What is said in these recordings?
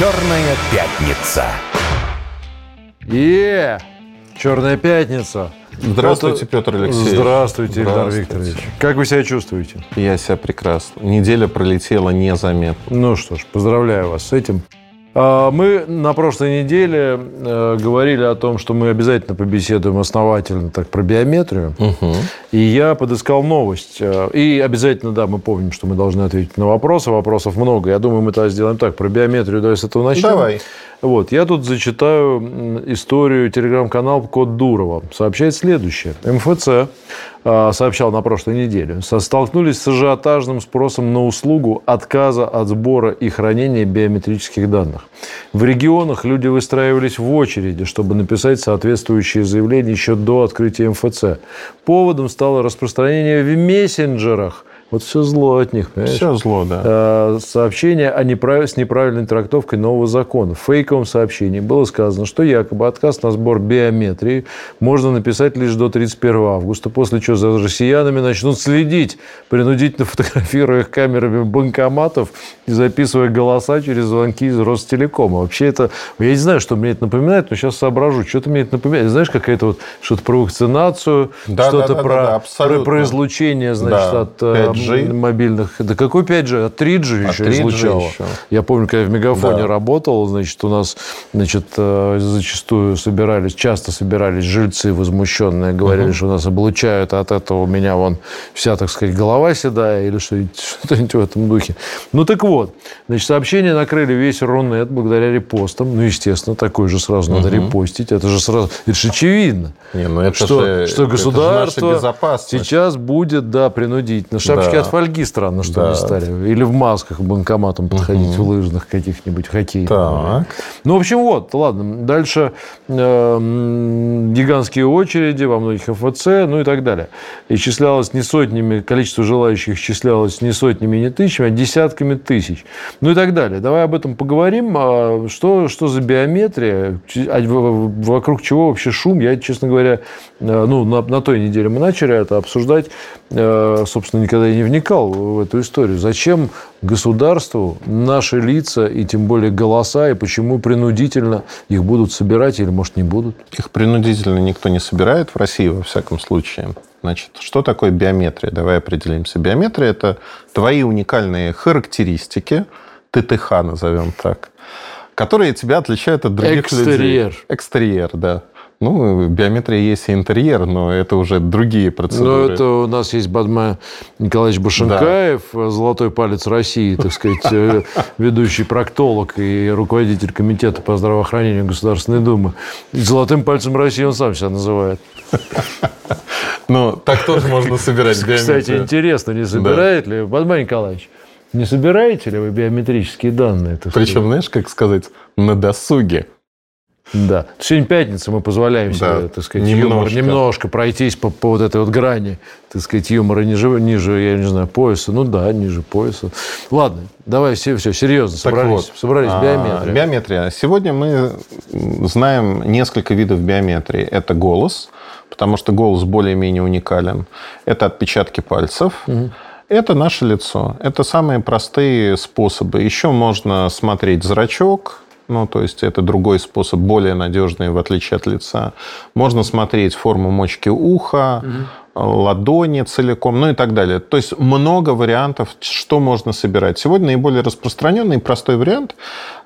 Черная пятница. Е, Черная пятница. Здравствуйте, Петр Алексеевич. Здравствуйте, Ильдар. Викторович. Как вы себя чувствуете? Я себя прекрасно. Неделя пролетела незаметно. Ну что ж, поздравляю вас с этим. А, Мы на прошлой неделе э, говорили о том, что мы обязательно побеседуем основательно так про биометрию. И я подыскал новость. Э, И обязательно, да, мы помним, что мы должны ответить на вопросы. Вопросов много. Я думаю, мы тогда сделаем так. Про биометрию давай с этого начнем. Давай. Вот, я тут зачитаю историю телеграм-канал Код Дурова. Сообщает следующее. МФЦ а, сообщал на прошлой неделе, столкнулись с ажиотажным спросом на услугу отказа от сбора и хранения биометрических данных. В регионах люди выстраивались в очереди, чтобы написать соответствующие заявления еще до открытия МФЦ. Поводом стало распространение в мессенджерах. Вот все зло от них, понимаешь? Все зло, да. э, сообщение о неправ- с неправильной трактовкой нового закона. В фейковом сообщении было сказано, что якобы отказ на сбор биометрии можно написать лишь до 31 августа, после чего за россиянами начнут следить, принудительно фотографируя их камерами банкоматов и записывая голоса через звонки из Ростелекома. Вообще это... Я не знаю, что мне это напоминает, но сейчас соображу. Что-то мне это напоминает. Знаешь, какая-то вот что-то про вакцинацию, Да, что-то да, да, про, да, да, про, про излучение, значит, Да, от э, 5G. мобильных. Да какой 5G? От 3G От еще 3G излучало. еще. Я помню, когда я в Мегафоне Да. работал, значит, у нас значит, э, зачастую собирались, часто собирались жильцы возмущенные, говорили, что нас облучают, а от этого у меня вон вся, так сказать, голова седая или что-нибудь, в этом духе. Ну так вот, значит, сообщения накрыли весь Рунет благодаря репостам. Ну, естественно, такой же сразу надо репостить. Это же сразу, это же очевидно. Не, ну это что, же, что это же государство наша безопасность. сейчас будет, да, принудительно. Шапочки Да. от фольги странно, что Да. не стали. Или в масках к банкоматам подходить, в лыжных каких-нибудь, хоккейных. Так. Ну, в общем, вот, ладно. Дальше э, гигантские очереди во многих МФЦ, ну и так далее. Исчислялось не сотнями, количество желающих исчислялось не сотнями, не тысячами, а десятками тысяч. Ну и так далее. Давай об этом поговорим. А Что, что за биометрия? А Вокруг чего вообще шум? Я, честно говоря, э, ну, на, на той неделе мы начали это обсуждать. Э, Собственно, никогда и не вникал в эту историю. Зачем государству наши лица и тем более голоса, и почему принудительно их будут собирать или, может, не будут? Их принудительно никто не собирает в России, во всяком случае. Значит, что такое биометрия? Давай определимся. Биометрия – это твои уникальные характеристики, ТТХ назовем так, которые тебя отличают от других Экстерьер. людей. Экстерьер, да. Ну, биометрия есть и интерьер, но это уже другие процедуры. это у нас есть Бадма Николаевич Башенкаев, золотой палец России, так сказать, э, ведущий проктолог и руководитель комитета по здравоохранению Государственной Думы. Золотым пальцем России он сам себя называет. Ну, так тоже можно собирать биометрию. Кстати, интересно, не собирает ли, Бадма Николаевич, не собираете ли вы биометрические данные? Причем, знаешь, как сказать, на досуге. Да. Сегодня пятница, мы позволяем себе, Да, так сказать, юмор, немножко. немножко пройтись по, по вот этой вот грани, так сказать, юмора ниже, ниже, я не знаю, пояса. Ну да, ниже пояса. Ладно, давай все, все, серьезно, Так собрались, вот, собрались, а, биометрия. Биометрия. Сегодня мы знаем несколько видов биометрии. Это голос, потому что голос более-менее уникален. Это отпечатки пальцев. Это наше лицо. Это самые простые способы. Еще можно смотреть зрачок, ну, то есть это другой способ, более надежный, в отличие от лица. Можно смотреть форму мочки уха, ладони целиком, ну и так далее. То есть много вариантов, что можно собирать. Сегодня наиболее распространенный и простой вариант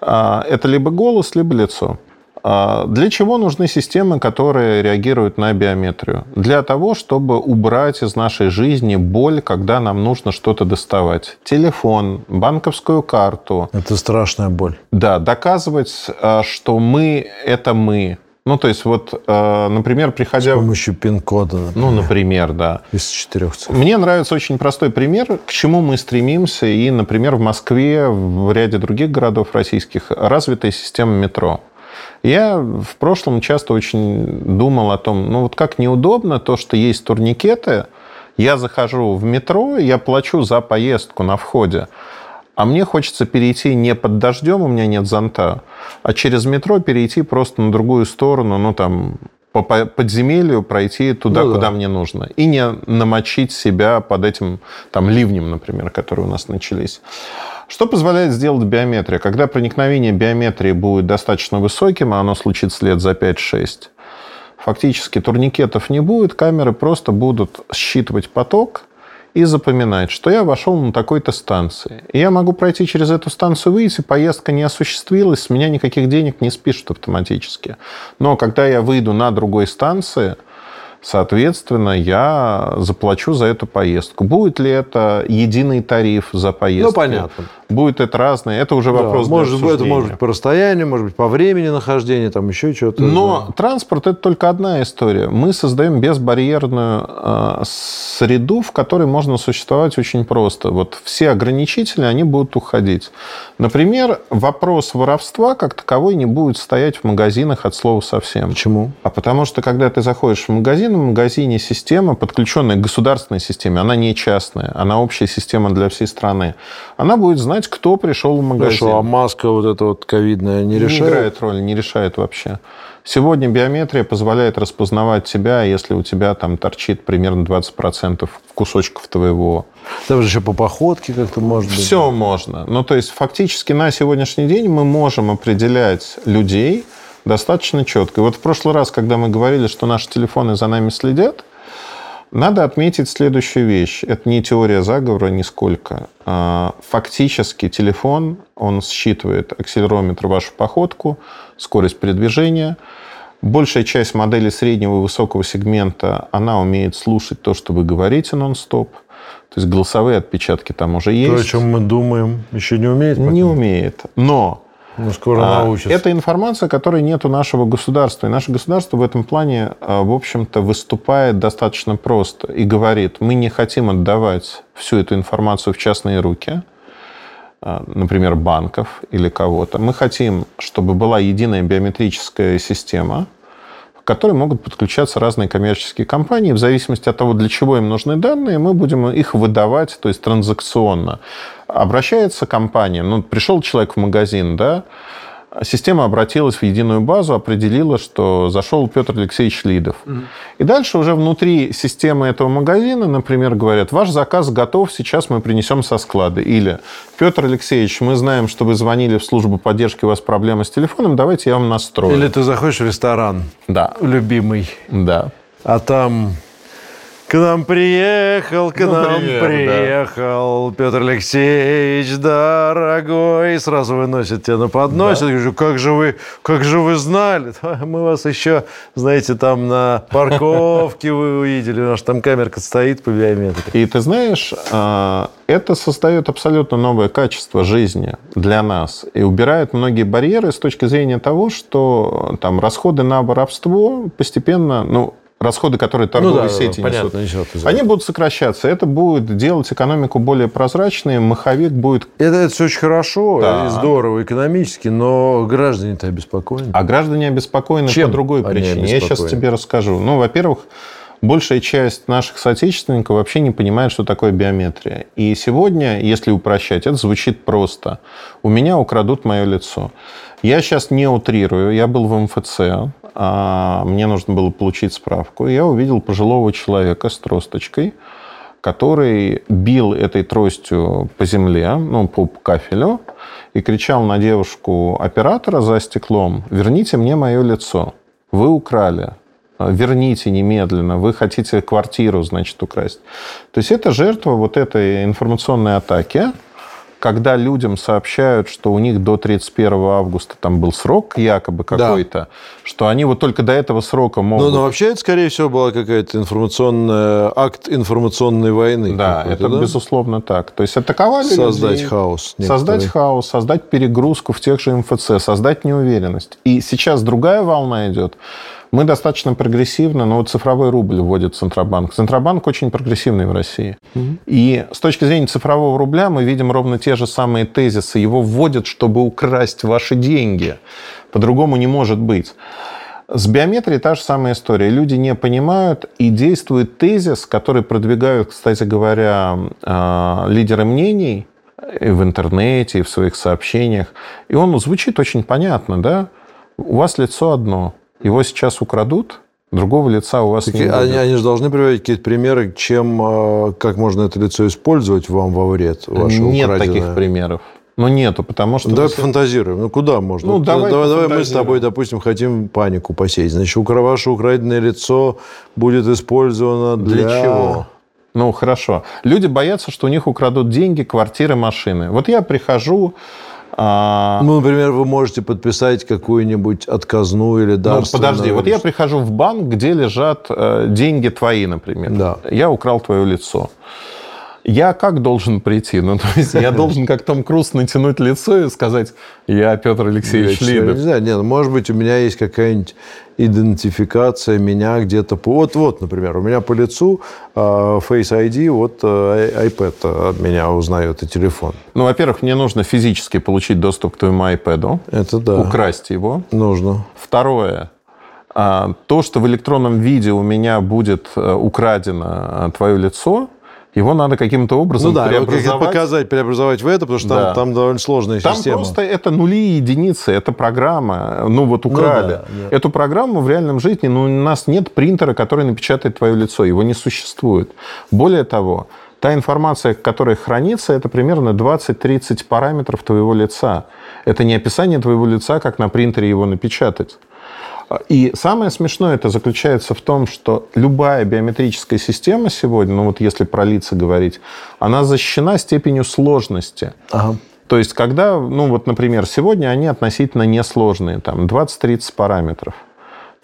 а, – это либо голос, либо лицо. А, Для чего нужны системы, которые реагируют на биометрию? Для того, чтобы убрать из нашей жизни боль, когда нам нужно что-то доставать. Телефон, банковскую карту. Это страшная боль. Да, доказывать, а, что мы – это мы. Ну, то есть, вот, э, например, С приходя... помощью пин-кода, Ну, например, да. из четырех цифр. Мне нравится очень простой пример, к чему мы стремимся. И, например, в Москве, в ряде других городов российских развитая система метро. Я в прошлом часто очень думал о том, ну вот как неудобно то, что есть турникеты. Я захожу в метро, я плачу за поездку на входе. А мне хочется перейти не под дождем, у меня нет зонта, а через метро перейти просто на другую сторону, ну там по по- подземелью пройти туда, Ну да. куда мне нужно. И не намочить себя под этим там ливнем, например, которые у нас начались. Что позволяет сделать биометрия? Когда проникновение биометрии будет достаточно высоким, а оно случится лет за 5-6, фактически турникетов не будет, камеры просто будут считывать поток и запоминать, что я вошел на такой-то станции. И я могу пройти через эту станцию, выйти, поездка не осуществилась, с меня никаких денег не спишут автоматически. Но когда я выйду на другой станции, Соответственно, я заплачу за эту поездку. Будет ли это единый тариф за поездку? Ну, понятно. Будет это разное. Это уже вопрос да, может, Это может быть по расстоянию, может быть по времени нахождения, там еще что-то. Но да. транспорт – это только одна история. Мы создаем безбарьерную э, среду, в которой можно существовать очень просто. Вот все ограничители, они будут уходить. Например, вопрос воровства как таковой не будет стоять в магазинах от слова совсем. Почему? А потому что, когда ты заходишь в магазин, в магазине система, подключенная к государственной системе, она не частная, она общая система для всей страны. Она будет знать, кто пришел в магазин. Хорошо, а маска вот эта вот ковидная не решает? Не играет роли, не решает вообще. Сегодня биометрия позволяет распознавать тебя, если у тебя там торчит примерно 20% кусочков твоего. Там же еще по походке как-то быть. Все можно. Ну, то есть, фактически на сегодняшний день мы можем определять людей, достаточно четко. И вот в прошлый раз, когда мы говорили, что наши телефоны за нами следят, надо отметить следующую вещь. Это не теория заговора нисколько. А, фактически телефон, он считывает акселерометр, вашу походку, скорость передвижения. Большая часть моделей среднего и высокого сегмента, она умеет слушать то, что вы говорите нон-стоп. То есть голосовые отпечатки там уже есть. То, о чем мы думаем, еще не умеет? Не умеет. Но ну, скоро а, научится. Это информация, которой нет у нашего государства. И наше государство в этом плане, а, в общем-то, выступает достаточно просто и говорит, мы не хотим отдавать всю эту информацию в частные руки, а, например, банков или кого-то. Мы хотим, чтобы была единая биометрическая система, к которой могут подключаться разные коммерческие компании. В зависимости от того, для чего им нужны данные, мы будем их выдавать, то есть транзакционно. Обращается компания, ну, пришел человек в магазин, да, система обратилась в единую базу, определила, что зашел Петр Алексеевич Лидов. Угу. И дальше уже внутри системы этого магазина, например, говорят, ваш заказ готов, сейчас мы принесем со склада. Или, Петр Алексеевич, мы знаем, что вы звонили в службу поддержки, у вас проблемы с телефоном, давайте я вам настрою. Или ты заходишь в ресторан. Да. Любимый. Да. А там к нам приехал, к ну, нам привет, приехал да. Петр Алексеевич, дорогой. И сразу выносит тебя на поднос. Да. Я говорю, как же вы, как же вы знали? Мы вас еще, знаете, там на парковке вы увидели. У нас там камерка стоит по биометрии. И ты знаешь, а, это создает абсолютно новое качество жизни для нас. И убирает многие барьеры с точки зрения того, что там расходы на воровство постепенно, ну, расходы, которые торговые ну, да, сети понятно, несут, несет они будут сокращаться. Это будет делать экономику более прозрачной, маховик будет... Это, это все очень хорошо да. и здорово экономически, но граждане-то обеспокоены. А граждане обеспокоены Чем по другой причине. Я сейчас тебе расскажу. Ну, во-первых, большая часть наших соотечественников вообще не понимает, что такое биометрия. И сегодня, если упрощать, это звучит просто. У меня украдут мое лицо. Я сейчас не утрирую. Я был в МФЦ, мне нужно было получить справку. Я увидел пожилого человека с тросточкой, который бил этой тростью по земле, ну, по кафелю, и кричал на девушку оператора за стеклом, верните мне мое лицо, вы украли, верните немедленно, вы хотите квартиру, значит, украсть. То есть это жертва вот этой информационной атаки, когда людям сообщают, что у них до 31 августа там был срок якобы какой-то, да. что они вот только до этого срока могут... Ну, но вообще это, скорее всего, была какая-то информационная... акт информационной войны. Да, это да? безусловно так. То есть атаковали Создать людей, хаос. Некоторые. Создать хаос, создать перегрузку в тех же МФЦ, создать неуверенность. И сейчас другая волна идет, мы достаточно прогрессивно, но вот цифровой рубль вводит Центробанк. Центробанк очень прогрессивный в России. Угу. И с точки зрения цифрового рубля мы видим ровно те же самые тезисы. Его вводят, чтобы украсть ваши деньги. По-другому не может быть. С биометрией та же самая история. Люди не понимают и действует тезис, который продвигают, кстати говоря, а, лидеры мнений и в интернете, и в своих сообщениях. И он звучит очень понятно, да? У вас лицо одно, его сейчас украдут, другого лица у вас так не будет. Они, они же должны приводить какие-то примеры, чем, а, как можно это лицо использовать вам во вред. Ваше Нет украденное. таких примеров. Ну, нету, потому что... Давай пофантазируем. Ну, куда можно? Ну, давай давай, давай мы с тобой, допустим, хотим панику посеять. Значит, ваше украденное лицо будет использовано для... Для чего? Ну, хорошо. Люди боятся, что у них украдут деньги, квартиры, машины. Вот я прихожу... а, Ну, например, вы можете подписать какую-нибудь отказную или Ну, дарственную... подожди, вот я прихожу в банк, где лежат э, деньги твои, например. Да. Я украл твое лицо. Я как должен прийти? Ну, то есть я должен, как Том Круз, натянуть лицо и сказать, я Петр Алексеевич Я, Лидов. Не знаю, нет, ну, может быть, у меня есть какая-нибудь идентификация меня где-то по... Вот, вот, например, у меня по лицу э, Face ID, вот э, i- iPad от меня узнает и телефон. Ну, во-первых, мне нужно физически получить доступ к твоему iPad, Это да. украсть его. Нужно. Второе. а, То, что в электронном виде у меня будет э, украдено а, твое лицо, его надо каким-то образом Ну да, преобразовать. показать, преобразовать в это, потому что Да. там, там довольно сложная Там система. просто это нули и единицы, это программа. Ну вот украли. да, да. Эту программу в реальном жизни, ну, у нас нет принтера, который напечатает твое лицо, его не существует. Более того, та информация, которая хранится, это примерно 20-30 параметров твоего лица. Это не описание твоего лица, как на принтере его напечатать. И самое смешное это заключается в том, что любая биометрическая система сегодня, ну вот если про лица говорить, она защищена степенью сложности. Ага. То есть, когда, ну вот, например, сегодня они относительно несложные, там 20-30 параметров.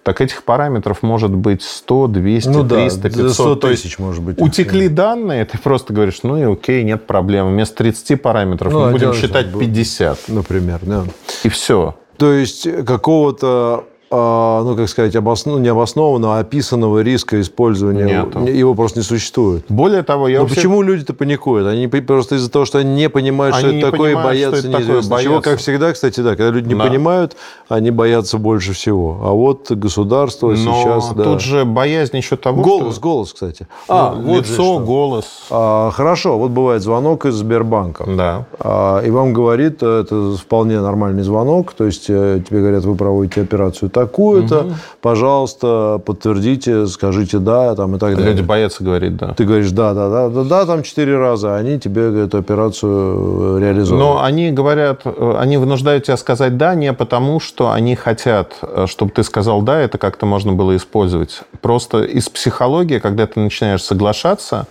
Так этих параметров может быть 100, 200, Ну да, 300, 500. до 100 То есть тысяч, может быть. Утекли данные, ты просто говоришь, ну и окей, нет проблем. Вместо 30 параметров Ну, мы а будем считать что? 50. Например, да. И все. То есть какого-то, а, ну, как сказать, обосно... не обоснованного, а описанного риска использования, Нету. его просто не существует. Более того, я Но всех- почему люди-то паникуют? Они просто из-за того, что они не понимают, что Они это не такое, и понимают, что боятся это такое, неизвестного. Чего, боятся. как всегда, кстати, да, когда люди не Да. понимают, они боятся больше всего. А вот государство Но сейчас, да. тут же боязнь еще того, голос, что... голос, кстати. Ну, А, вот же лицо, что. голос. А, хорошо, вот бывает звонок из Сбербанка. Да. А, И вам говорит, э, это вполне нормальный звонок, то есть э, тебе говорят, вы проводите операцию такую-то, пожалуйста, подтвердите, скажите да, там и так далее. Люди боятся говорить «да». Ты говоришь, да, да, да, да, да, там четыре раза, они тебе эту операцию э, реализуют. Но они говорят, э, они вынуждают тебя сказать «да» не потому, что они хотят, э, чтобы ты сказал «да», это как-то можно было использовать. Просто из психологии, когда ты начинаешь соглашаться,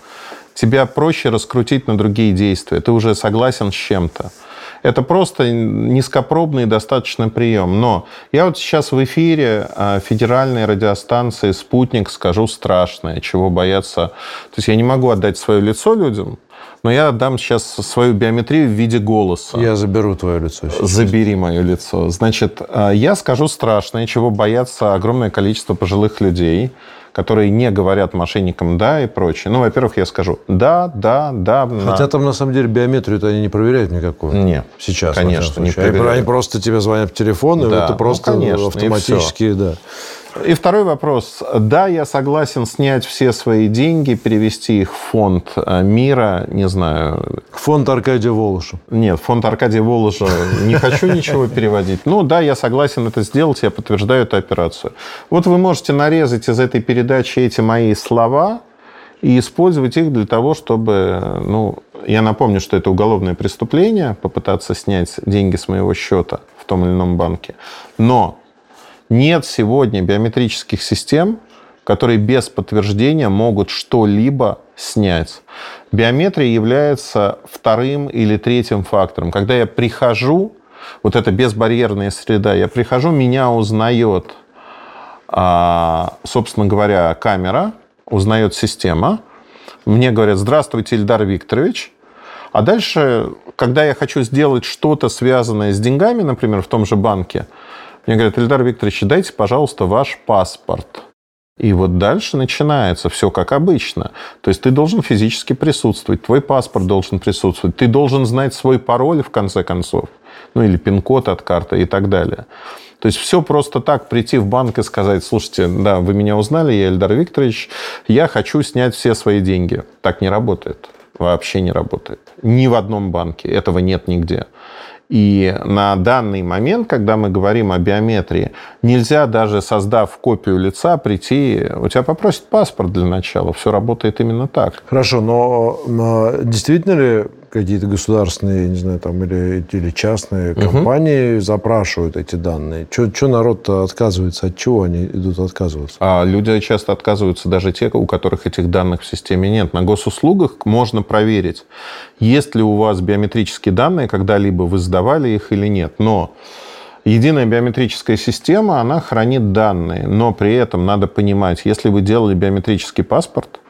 тебя проще раскрутить на другие действия. Ты уже согласен с чем-то. Это просто низкопробный достаточно прием. Но я вот сейчас в эфире э, федеральной радиостанции «Спутник» скажу страшное, чего бояться. То есть я не могу отдать свое лицо людям, но я отдам сейчас свою биометрию в виде голоса. Я заберу твое лицо. сейчас. Забери мое лицо. Значит, э, я скажу страшное, чего боятся огромное количество пожилых людей, которые не говорят мошенникам «да» и прочее. Ну, во-первых, я скажу «да, да, да». на». Хотя там, на самом деле, биометрию-то они не проверяют никакую. Нет. Сейчас, Конечно, не проверяют. Они просто тебе звонят в телефон, и Да, это ну, просто конечно, и автоматически, да. И второй вопрос. Да, я согласен снять все свои деньги, перевести их в фонд э, мира, не знаю, Фонд Аркадия Волоша. Нет, фонд Аркадия Воложа не хочу ничего переводить. Ну да, я согласен это сделать, я подтверждаю эту операцию. Вот вы можете нарезать из этой передачи эти мои слова и использовать их для того, чтобы, ну, я напомню, что это уголовное преступление, попытаться снять деньги с моего счета в том или ином банке. Но нет сегодня биометрических систем, которые без подтверждения могут что-либо снять. Биометрия является вторым или третьим фактором. Когда я прихожу, вот эта безбарьерная среда, я прихожу, меня узнает, а, собственно говоря, камера, узнает система. Мне говорят, здравствуйте, Ильдар Викторович. А дальше, когда я хочу сделать что-то связанное с деньгами, например, в том же банке, мне говорят, Ильдар Викторович, дайте, пожалуйста, ваш паспорт. И вот дальше начинается все как обычно. То есть ты должен физически присутствовать, твой паспорт должен присутствовать, ты должен знать свой пароль в конце концов, ну или пин-код от карты и так далее. То есть все просто так прийти в банк и сказать, слушайте, да, вы меня узнали, я Эльдар Викторович, я хочу снять все свои деньги. Так не работает. Вообще не работает. Ни в одном банке. Этого нет нигде. И на данный момент, когда мы говорим о биометрии, нельзя даже создав копию лица прийти, у тебя попросят паспорт для начала. Все работает именно так. Хорошо, но действительно ли какие-то государственные, не знаю, там, или, или частные компании угу. запрашивают эти данные. Что народ-то отказывается? От чего они идут отказываться? А люди часто отказываются даже те, у которых этих данных в системе нет. На госуслугах можно проверить, есть ли у вас биометрические данные, когда-либо вы сдавали их или нет. Но Единая биометрическая система, она хранит данные, но при этом надо понимать, если вы делали биометрический паспорт,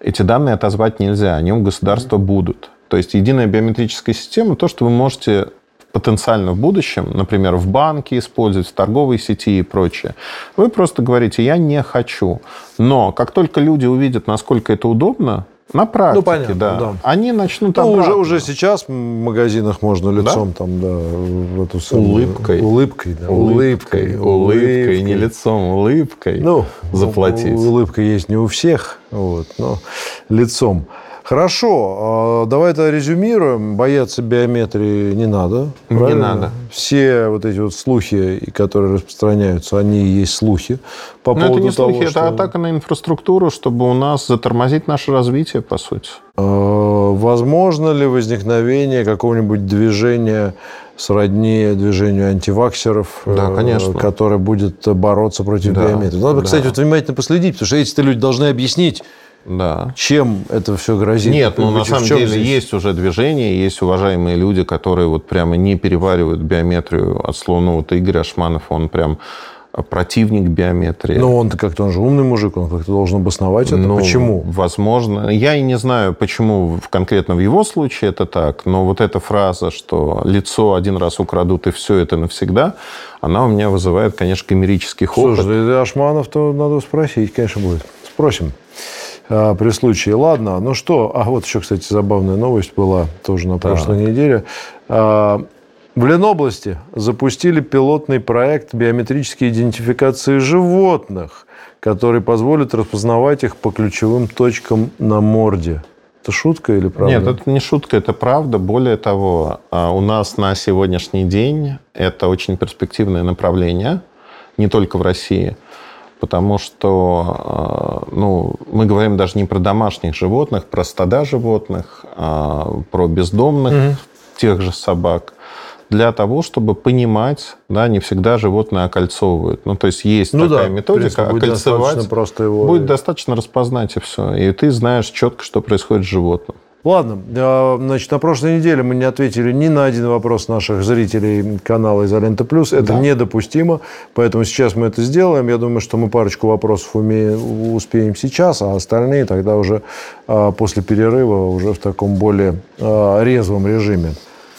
эти данные отозвать нельзя, они у государства будут. То есть единая биометрическая система, то, что вы можете потенциально в будущем, например, в банке использовать, в торговой сети и прочее. Вы просто говорите, я не хочу. Но как только люди увидят, насколько это удобно, на практике, ну, понятно, да. да. Они начнут ну, уже, уже сейчас в магазинах можно лицом да? там, да, в эту самую... Улыбкой. Улыбкой, да. Улыбкой. Улыбкой, улыбкой, не лицом, улыбкой ну, заплатить. Улыбка есть не у всех, вот, но лицом. Хорошо, а, давай это резюмируем. Бояться биометрии не надо. Правильно? Не надо. Все вот эти вот слухи, которые распространяются, они и есть слухи. По Но поводу это не того, слухи, что... это атака на инфраструктуру, чтобы у нас затормозить наше развитие, по сути. А, возможно ли возникновение какого-нибудь движения сродни движению антиваксеров, да, конечно. которое будет бороться против да, биометрии. Надо, да. кстати, вот внимательно последить, потому что эти люди должны объяснить, да. Чем это все грозит? Нет, ну на самом деле здесь? есть уже движение, есть уважаемые люди, которые вот прямо не переваривают биометрию от слова. Ну, вот Игорь Ашманов, он прям противник биометрии. Но он-то как-то, он же умный мужик, он как-то должен обосновать это. Ну, почему? Возможно. Я и не знаю, почему конкретно в его случае это так, но вот эта фраза, что лицо один раз украдут и все это навсегда, она у меня вызывает, конечно, гомерический хохот. Слушай, Ашманов-то надо спросить, конечно, будет. Спросим. А, при случае. Ладно, ну что, а вот еще, кстати, забавная новость была тоже на прошлой да. неделе. А, в Ленобласти запустили пилотный проект биометрической идентификации животных, который позволит распознавать их по ключевым точкам на морде. Это шутка или правда? Нет, это не шутка, это правда. Более того, а, у нас на сегодняшний день это очень перспективное направление, не только в России – потому что э, ну, мы говорим даже не про домашних животных, про стада животных, а про бездомных, угу. тех же собак, для того, чтобы понимать, да, не всегда животное окольцовывают. Ну, то есть есть ну, такая да, методика, принципе, окольцевать. Будет просто его... Будет достаточно распознать и все. И ты знаешь четко, что происходит с животным. Ладно, а, значит, на прошлой неделе мы не ответили ни на один вопрос наших зрителей канала «Изолента Плюс». Это да. недопустимо, поэтому сейчас мы это сделаем. Я думаю, что мы парочку вопросов умеем, успеем сейчас, а остальные тогда уже а, после перерыва уже в таком более а, резвом режиме.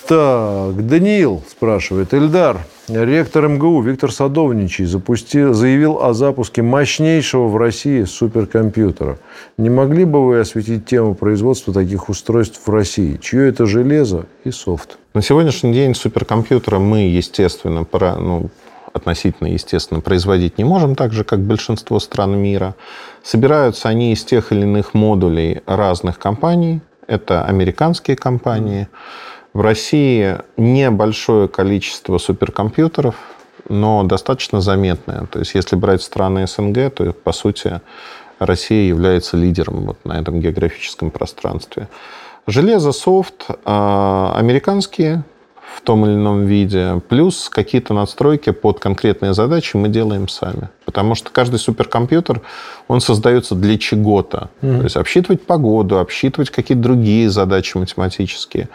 Так, Даниил спрашивает. Эльдар, ректор МГУ Виктор Садовничий запустил, заявил о запуске мощнейшего в России суперкомпьютера. Не могли бы вы осветить тему производства таких устройств в России? Чье это железо и софт? На сегодняшний день суперкомпьютера мы, естественно, пора, ну, относительно, естественно, производить не можем, так же, как большинство стран мира. Собираются они из тех или иных модулей разных компаний. Это американские компании. Mm в России небольшое количество суперкомпьютеров, но достаточно заметное. То есть, если брать страны СНГ, то, по сути, Россия является лидером вот на этом географическом пространстве. Железо, софт, а, американские в том или ином виде, плюс какие-то надстройки под конкретные задачи мы делаем сами. Потому что каждый суперкомпьютер, он создается для чего-то. Mm-hmm. То есть обсчитывать погоду, обсчитывать какие-то другие задачи математические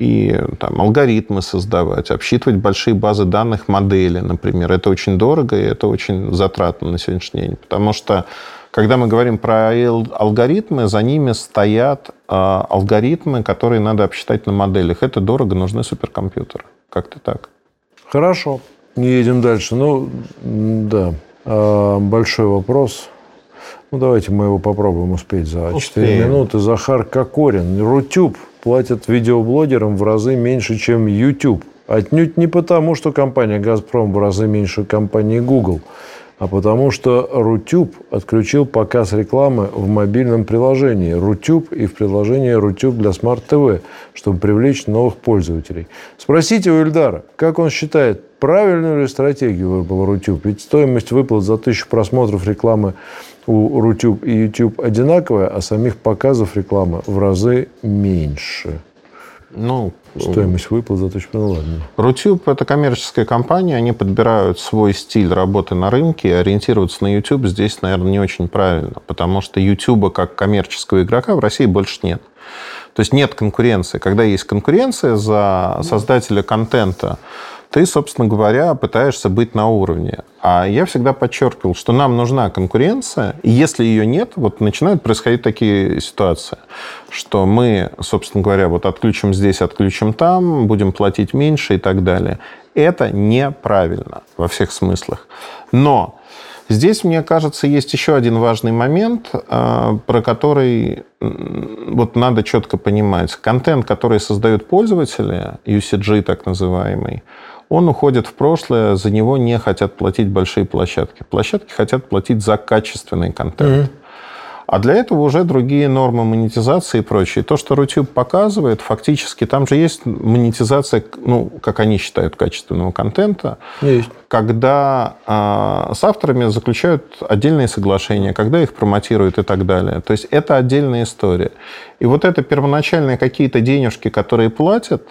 и там, алгоритмы создавать, обсчитывать большие базы данных, модели, например. Это очень дорого и это очень затратно на сегодняшний день. Потому что, когда мы говорим про алгоритмы, за ними стоят э, алгоритмы, которые надо обсчитать на моделях. Это дорого, нужны суперкомпьютеры. Как-то так. Хорошо. Едем дальше. Ну, да. А, большой вопрос. Ну, давайте мы его попробуем успеть за Успеем. 4 минуты. Захар Кокорин. Рутюб платят видеоблогерам в разы меньше, чем YouTube. Отнюдь не потому, что компания «Газпром» в разы меньше компании Google, а потому что Рутюб отключил показ рекламы в мобильном приложении Рутюб и в приложении Рутюб для Smart TV, чтобы привлечь новых пользователей. Спросите у Ильдара, как он считает, правильную ли стратегию выбрал Рутюб? Ведь стоимость выплат за тысячу просмотров рекламы у Рутюб и YouTube одинаковая, а самих показов рекламы в разы меньше. Ну, Стоимость выплат за точку, ну ладно. Рутюб – это коммерческая компания, они подбирают свой стиль работы на рынке, ориентироваться на YouTube здесь, наверное, не очень правильно, потому что YouTube как коммерческого игрока в России больше нет. То есть нет конкуренции. Когда есть конкуренция за создателя контента, ты, собственно говоря, пытаешься быть на уровне. А я всегда подчеркивал, что нам нужна конкуренция, и если ее нет, вот начинают происходить такие ситуации, что мы, собственно говоря, вот отключим здесь, отключим там, будем платить меньше и так далее. Это неправильно во всех смыслах. Но Здесь, мне кажется, есть еще один важный момент, э, про который вот надо четко понимать. Контент, который создают пользователи, UCG так называемый, он уходит в прошлое, за него не хотят платить большие площадки. Площадки хотят платить за качественный контент. Mm-hmm. А для этого уже другие нормы монетизации и прочее. То, что Рутюб показывает, фактически там же есть монетизация, ну, как они считают, качественного контента. Есть. Когда э, с авторами заключают отдельные соглашения, когда их промотируют и так далее. То есть это отдельная история. И вот это первоначальные какие-то денежки, которые платят,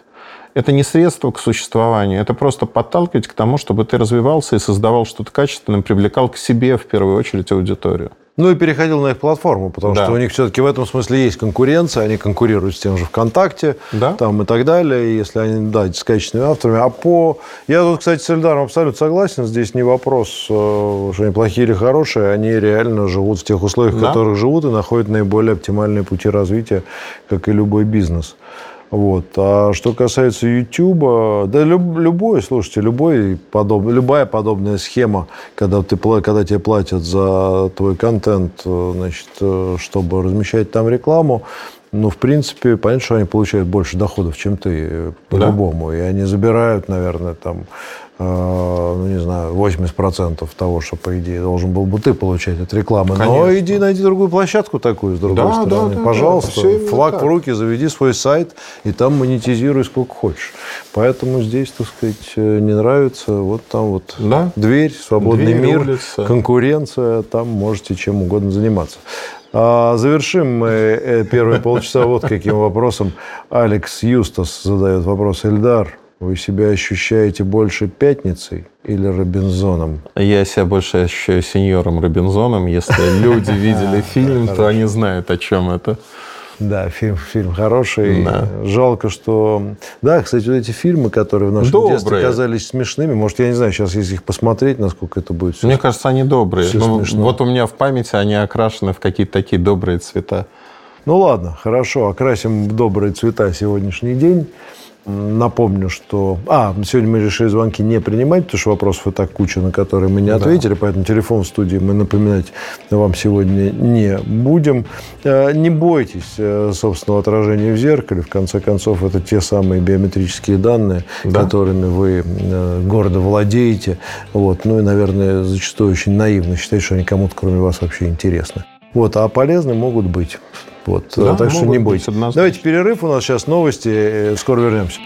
это не средство к существованию, это просто подталкивать к тому, чтобы ты развивался и создавал что-то качественное, привлекал к себе в первую очередь аудиторию. Ну и переходил на их платформу, потому да. что у них все-таки в этом смысле есть конкуренция, они конкурируют с тем же ВКонтакте да. там и так далее, если они, да, с качественными авторами. А по... Я тут, кстати, с Эльдаром абсолютно согласен, здесь не вопрос, э, что они плохие или хорошие, они реально живут в тех условиях, да. в которых живут, и находят наиболее оптимальные пути развития, как и любой бизнес. Вот. А что касается YouTube, да люб, любой, слушайте, любой подоб, любая подобная схема, когда, ты, когда тебе платят за твой контент, значит, чтобы размещать там рекламу, ну, в принципе, понятно, что они получают больше доходов, чем ты, по-любому. Да. И они забирают, наверное, там Э, ну, не знаю, 80% того, что, по идее, должен был бы ты получать от рекламы. Конечно. Но иди найди другую площадку такую, с другой да, стороны. Да, да, Пожалуйста, да, флаг так. в руки, заведи свой сайт, и там монетизируй сколько хочешь. Поэтому здесь, так сказать, э, не нравится. Вот там вот да? дверь, свободный дверь, мир, улица. конкуренция, там можете чем угодно заниматься. А завершим мы э, первые полчаса вот каким вопросом. Алекс Юстас задает вопрос. Эльдар, вы себя ощущаете больше пятницей или Робинзоном? Я себя больше ощущаю сеньором Робинзоном. Если люди видели фильм, то они знают, о чем это. Да, фильм, фильм хороший. Да. Жалко, что... Да, кстати, вот эти фильмы, которые в нашем добрые. детстве казались смешными, может, я не знаю, сейчас если их посмотреть, насколько это будет... Мне кажется, они добрые. Ну, вот у меня в памяти они окрашены в какие-то такие добрые цвета. Ну ладно, хорошо, окрасим в добрые цвета сегодняшний день. Напомню, что... А, сегодня мы решили звонки не принимать, потому что вопросов и так куча, на которые мы не ответили, да. поэтому телефон в студии мы напоминать вам сегодня не будем. Э, не бойтесь э, собственного отражения в зеркале. В конце концов, это те самые биометрические данные, да. которыми вы э, гордо владеете. Вот. Ну и, наверное, зачастую очень наивно считать, что они кому-то, кроме вас, вообще интересны. Вот. А полезны могут быть. Вот. Да, так что не бойтесь. Давайте перерыв. У нас сейчас новости. Скоро вернемся.